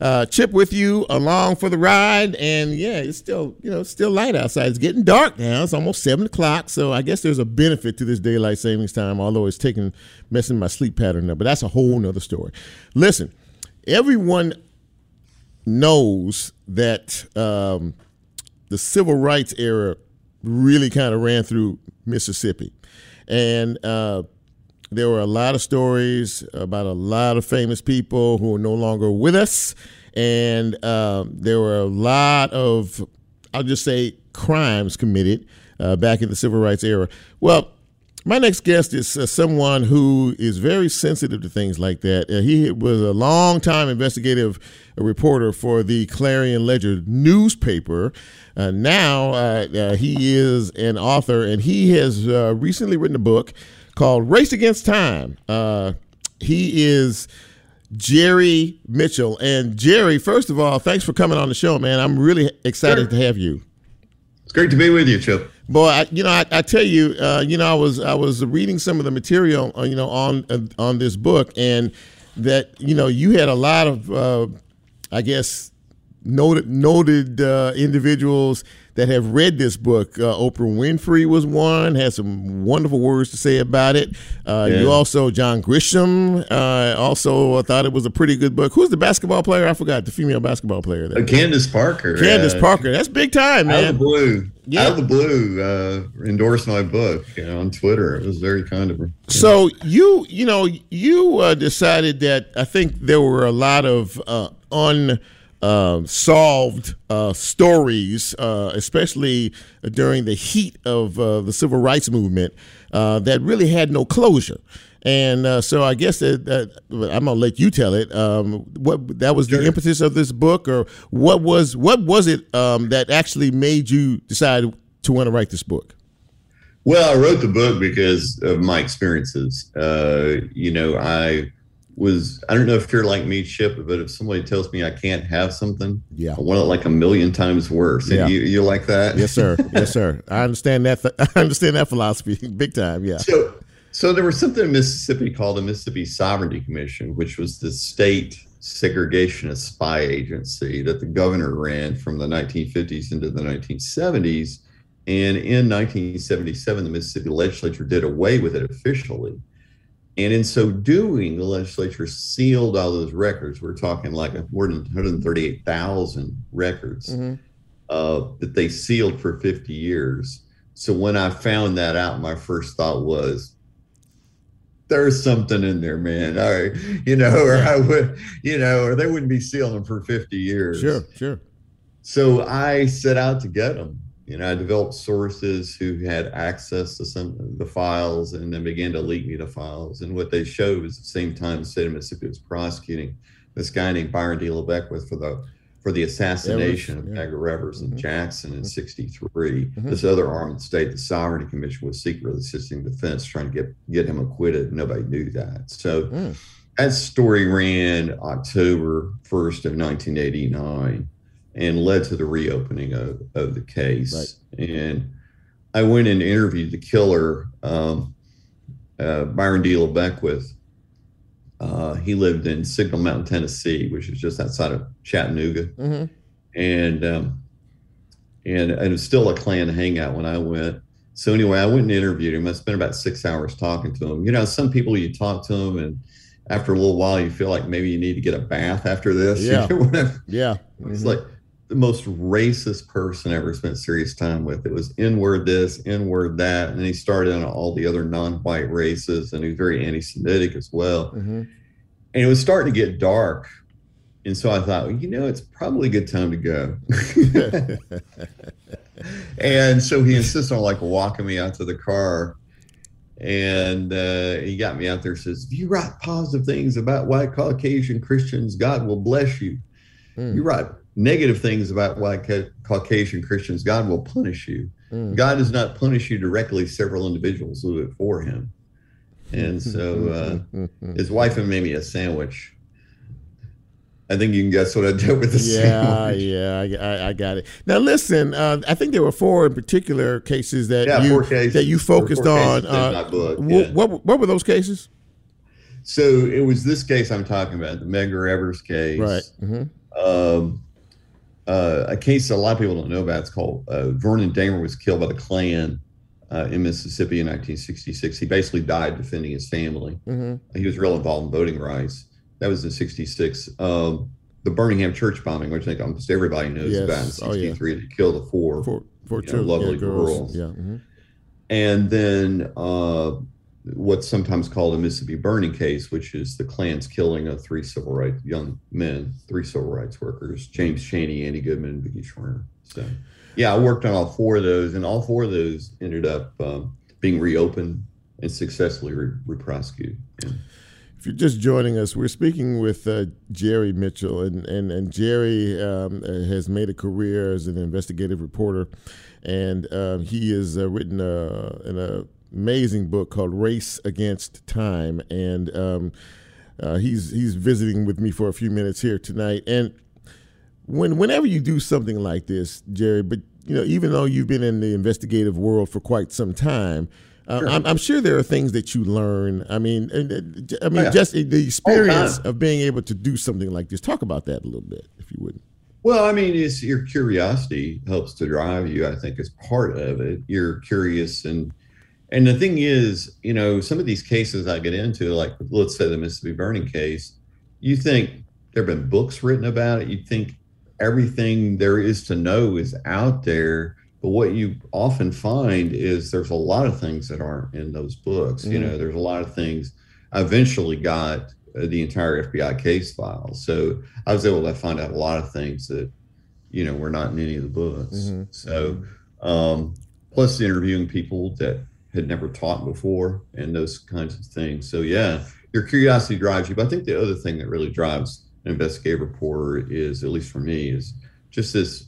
Uh, Chip with you along for the ride, and yeah, it's still you know still light outside. It's getting dark now. It's almost seven o'clock, so I guess there's a benefit to this daylight savings time, although it's taking messing my sleep pattern up. But that's a whole nother story. Listen, everyone knows that um, the civil rights era really kind of ran through Mississippi, and uh, there were a lot of stories about a lot of famous people who are no longer with us, and um, there were a lot of, I'll just say, crimes committed uh, back in the civil rights era. Well, my next guest is uh, someone who is very sensitive to things like that. Uh, he was a long-time investigative reporter for the Clarion Ledger newspaper. Uh, now uh, uh, he is an author, and he has uh, recently written a book called Race Against Time. Uh, he is Jerry Mitchell. And Jerry, first of all, thanks for coming on the show, man. I'm really excited Sure. to have you. It's great to be with you, Chip. Boy, I, you know, I, I tell you, uh, you know, I was I was reading some of the material, uh, you know, on uh, on this book, and that you know, you had a lot of, uh, I guess, noted noted uh, individuals that have read this book. Uh, Oprah Winfrey was one, had some wonderful words to say about it. Uh, Yeah. You also, John Grisham, uh, also thought it was a pretty good book. Who's the basketball player? I forgot the female basketball player. Uh, Candace Parker. Candace uh, Parker. That's big time, man. Out of the blue. Yeah. Out of the blue, uh, endorsed my book you know, on Twitter. It was very kind of her. So you, you know, you uh, decided that I think there were a lot of uh, unsolved uh, stories, uh, especially during the heat of uh, the civil rights movement, uh, that really had no closure. And uh, so I guess that, that I'm gonna let you tell it. Um, what that was the impetus of this book, or what was what was it um, that actually made you decide to want to write this book? Well, I wrote the book because of my experiences. Uh, you know, I was, I don't know if you're like me, Chip, but if somebody tells me I can't have something, yeah. I want it like a million times worse. And Yeah. you, you like that? Yes, sir. <laughs> yes, sir. I understand that. <laughs> I understand that philosophy, <laughs> big time. Yeah. So, so there was something in Mississippi called the Mississippi Sovereignty Commission, which was the state segregationist spy agency that the governor ran from the 1950s into the 1970s. And in 1977, the Mississippi legislature did away with it officially. And in so doing, the legislature sealed all those records. We're talking like more than 138,000 records uh, that they sealed for 50 years. So when I found that out, my first thought was, there's something in there, man. All right, you know, or I would, you know, or they wouldn't be sealing them for 50 years. Sure, sure. So I set out to get them. You know, I developed sources who had access to some of the files and then began to leak me the files. And what they showed was at the same time the state of Mississippi was prosecuting this guy named Byron De La Beckwith for the for the assassination Evers, of yeah. Medgar Evers and Jackson in '63. Mhm. This other arm of the state, the Sovereignty Commission, was secretly assisting defense, trying to get get him acquitted. Nobody knew that. So Mm. that story ran October 1st of 1989 and led to the reopening of, of the case. And I went and interviewed the killer, um, uh, Byron De La Beckwith. Uh, he lived in Signal Mountain, Tennessee, which is just outside of Chattanooga. Mhm. And, um, and, and it was still a Klan hangout when I went. So anyway, I went and interviewed him. I spent about six hours talking to him. You know, some people you talk to them and after a little while you feel like maybe you need to get a bath after this. you Yeah. know, whatever. Yeah. It's Mhm. like the most racist person I ever spent serious time with. It was N-word this, N-word that, and then he started on all the other non-white races, and he was very anti-Semitic as well. Mhm. And it was starting to get dark, and so I thought, well, you know, it's probably a good time to go. <laughs> and so he insisted on like walking me out to the car. And uh, he got me out there. Says, "If you write positive things about white Caucasian Christians, God will bless you. Mm. You write negative things about white Ca- Caucasian Christians, God will punish you. Mm. God does not punish you directly; several individuals do it for him." And <laughs> so uh, <laughs> his wife and made me a sandwich. I think you can guess what I did with the yeah, sandwich. yeah, I, I, I got it. Now, listen, uh, I think there were four in particular cases that Yeah, you cases. that you focused on. Uh, book, yeah. what, what were those cases? So it was this case I'm talking about, the Medgar Evers case. Right. hmm Um, uh, a case that a lot of people don't know about. It's called uh, Vernon Dahmer was killed by the Klan uh, in Mississippi in 1966. He basically died defending his family. hmm He was real involved in voting rights. That was in 66. Um, the Birmingham church bombing, which I think almost everybody knows Yes. about in Oh, yeah. 63, that killed the four, For for you know, lovely yeah, girls. Yeah. hmm And then uh, what's sometimes called a Mississippi burning case, which is the Klan's killing of three civil rights young men, three civil rights workers, James Chaney, Andy Goodman, and Mickey Schwerner. So, yeah, I worked on all four of those, and all four of those ended up um, being reopened and successfully re- re-prosecuted. Yeah. If you're just joining us, we're speaking with uh, Jerry Mitchell, and and and Jerry um, uh, has made a career as an investigative reporter, and um, he has uh, written a, an amazing book called "Race Against Time," and um, uh, he's he's visiting with me for a few minutes here tonight. And when whenever you do something like this, Jerry, but you know, even though you've been in the investigative world for quite some time. Uh, I'm, I'm sure there are things that you learn. I mean, I mean, Oh, yeah. just the experience time. of being able to do something like this. Talk about that a little bit, if you would. Well, I mean, it's your curiosity helps to drive you. I think is part of it. You're curious, and and the thing is, you know, some of these cases I get into, like let's say the Mississippi burning case, you think there have been books written about it. You think everything there is to know is out there, but what you often find is there's a lot of things that aren't in those books. You Mhm. know, there's a lot of things. I eventually got uh, the entire FBI case file, so I was able to find out a lot of things that you know were not in any of the books. Mhm. So, um, plus interviewing people that had never taught before and those kinds of things. So, yeah, your curiosity drives you. But I think the other thing that really drives an investigative reporter is, at least for me, is just this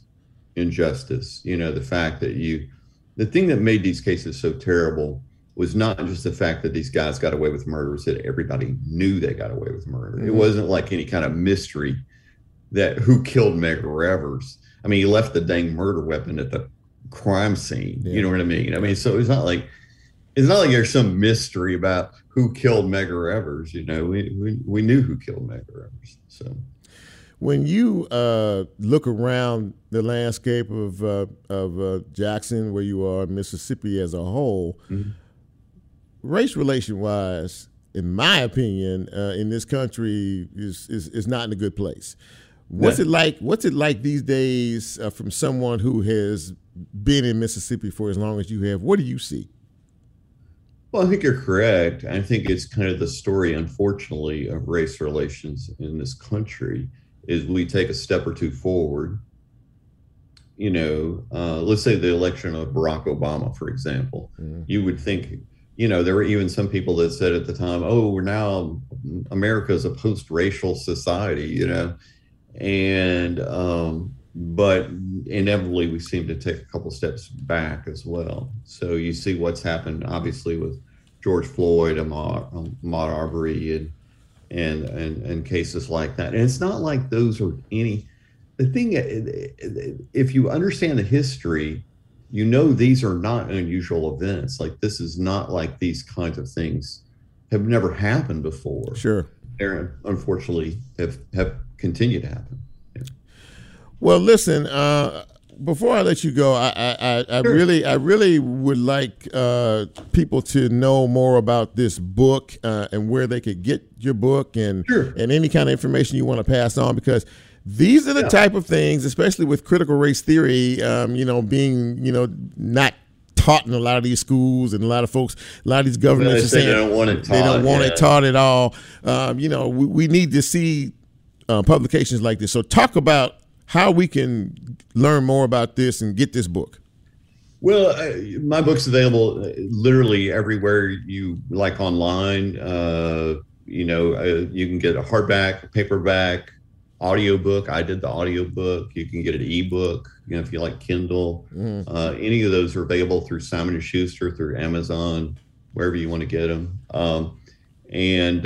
injustice. You know, the fact that you, the thing that made these cases so terrible was not just the fact that these guys got away with murder, it's that everybody knew they got away with murder. It Mhm. wasn't like any kind of mystery that who killed Medgar Evers. I mean, he left the dang murder weapon at the crime scene. Yeah. You know what I mean? I mean, so it's not like it's not like there's some mystery about who killed Medgar Evers. You know, we we, we knew who killed Medgar Evers. So When you uh, look around the landscape of uh, of uh, Jackson, where you are, Mississippi as a whole, Mhm. race relation wise, in my opinion, uh, in this country is, is is not in a good place. What's Yeah. it like? What's it like these days uh, from someone who has been in Mississippi for as long as you have? What do you see? Well, I think you're correct. I think it's kind of the story, unfortunately, of race relations in this country is we take a step or two forward. You know, uh, let's say the election of Barack Obama, for example. Mhm. You would think, you know, there were even some people that said at the time, "Oh, we're now America is a post-racial society," you know, and um, but inevitably we seem to take a couple steps back as well. So you see what's happened, obviously, with George Floyd, Ahmaud, Ahmaud Arbery, and and and and cases like that. And it's not like those are any. The thing, uh, if you understand the history, you know these are not unusual events. Like this is not like these kinds of things have never happened before. Sure. They're unfortunately have have continued to happen. Well, listen. Uh, before I let you go, I I, I, sure. really I really would like uh, people to know more about this book uh, and where they could get your book and sure. and any kind of information you want to pass on because these are the yeah. type of things, especially with critical race theory, um, you know, being you know not taught in a lot of these schools and a lot of folks, a lot of these governments well, are saying they don't want it taught. They don't want yeah. it taught at all. Um, you know, we, we need to see uh, publications like this. So talk about how we can learn more about this and get this book. Well, uh, my book's available uh, literally everywhere you like online. Uh, you know, uh, you can get a hardback, paperback, audiobook. I did the audiobook. You can get an ebook, you know, if you like Kindle. Mm. Uh, any of those are available through Simon & Schuster, through Amazon, wherever you want to get them. Um, and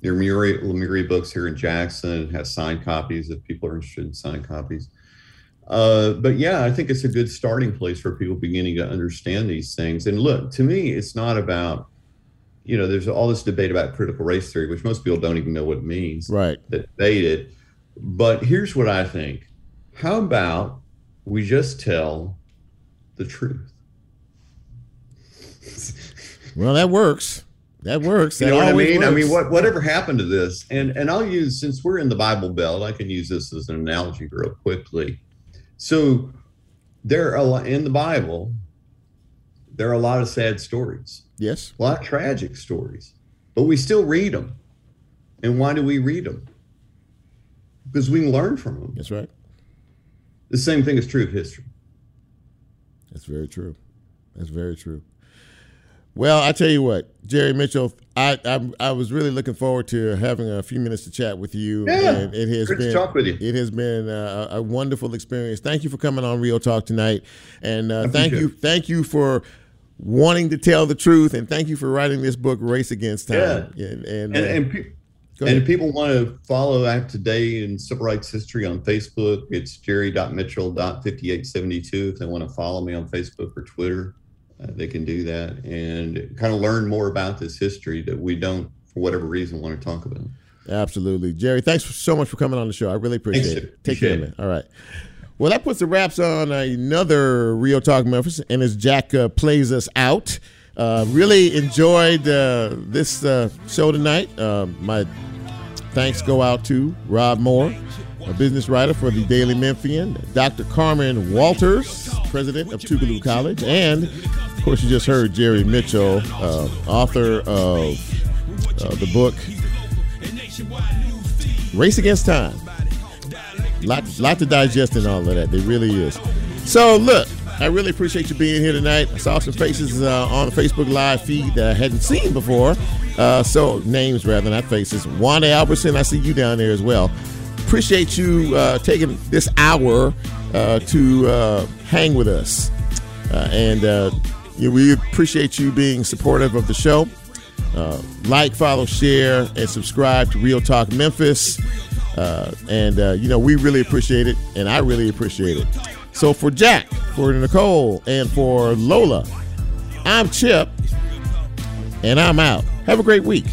your Lemuria, Lemuria books here in Jackson has signed copies if people are interested in signed copies. Uh, but yeah, I think it's a good starting place for people beginning to understand these things. And look, to me, it's not about, you know, there's all this debate about critical race theory, which most people don't even know what it means. Right. That debate it. But here's what I think. How about we just tell the truth? well, that works. That works. You know what I mean? Works. I mean, what whatever happened to this? And and I'll use since we're in the Bible Belt, I can use this as an analogy real quickly. So there are a lot in the Bible. There are a lot of sad stories. Yes, a lot of tragic stories, but we still read them. And why do we read them? Because we can learn from them. That's right. The same thing is true of history. That's very true. That's very true. Well, I tell you what, Jerry Mitchell, I, I, I was really looking forward to having a few minutes to chat with you. Yeah, and it has great been to talk with you. It has been a, a wonderful experience. Thank you for coming on Real Talk tonight, and uh, thank you, thank you for wanting to tell the truth, and thank you for writing this book, Race Against Time. Yeah, and and, and, uh, and, pe- and if people want to follow Act Today in civil rights history on Facebook, it's jerry.mitchell.5872. If they want to follow me on Facebook or Twitter uh, they can do that and kind of learn more about this history that we don't, for whatever reason, want to talk about. Absolutely. Jerry, thanks so much for coming on the show. I really appreciate thanks, it. Take care, man. All right. Well, that puts the wraps on another Real Talk Memphis. And as Jack uh, plays us out, uh, really enjoyed uh, this uh, show tonight. Uh, my thanks go out to Rob Moore, a business writer for the Daily Memphian, Dr. Carmen Walters, president of Tougaloo College, and of course, you just heard Jerry Mitchell, uh, author of uh, the book Race Against Time. Lot, lot to digest in all of that. There really is. So, look, I really appreciate you being here tonight. I saw some faces uh, on the Facebook Live feed that I hadn't seen before. Uh, so, names rather, not faces. Wanda Albertson, I see you down there as well. Appreciate you uh, taking this hour uh, to uh, hang with us. Uh, and we appreciate you being supportive of the show. Uh, like, follow, share, and subscribe to Real Talk Memphis. Uh, and, uh, you know, we really appreciate it, and I really appreciate it. So, for Jack, for Nicole, and for Lola, I'm Chip, and I'm out. Have a great week.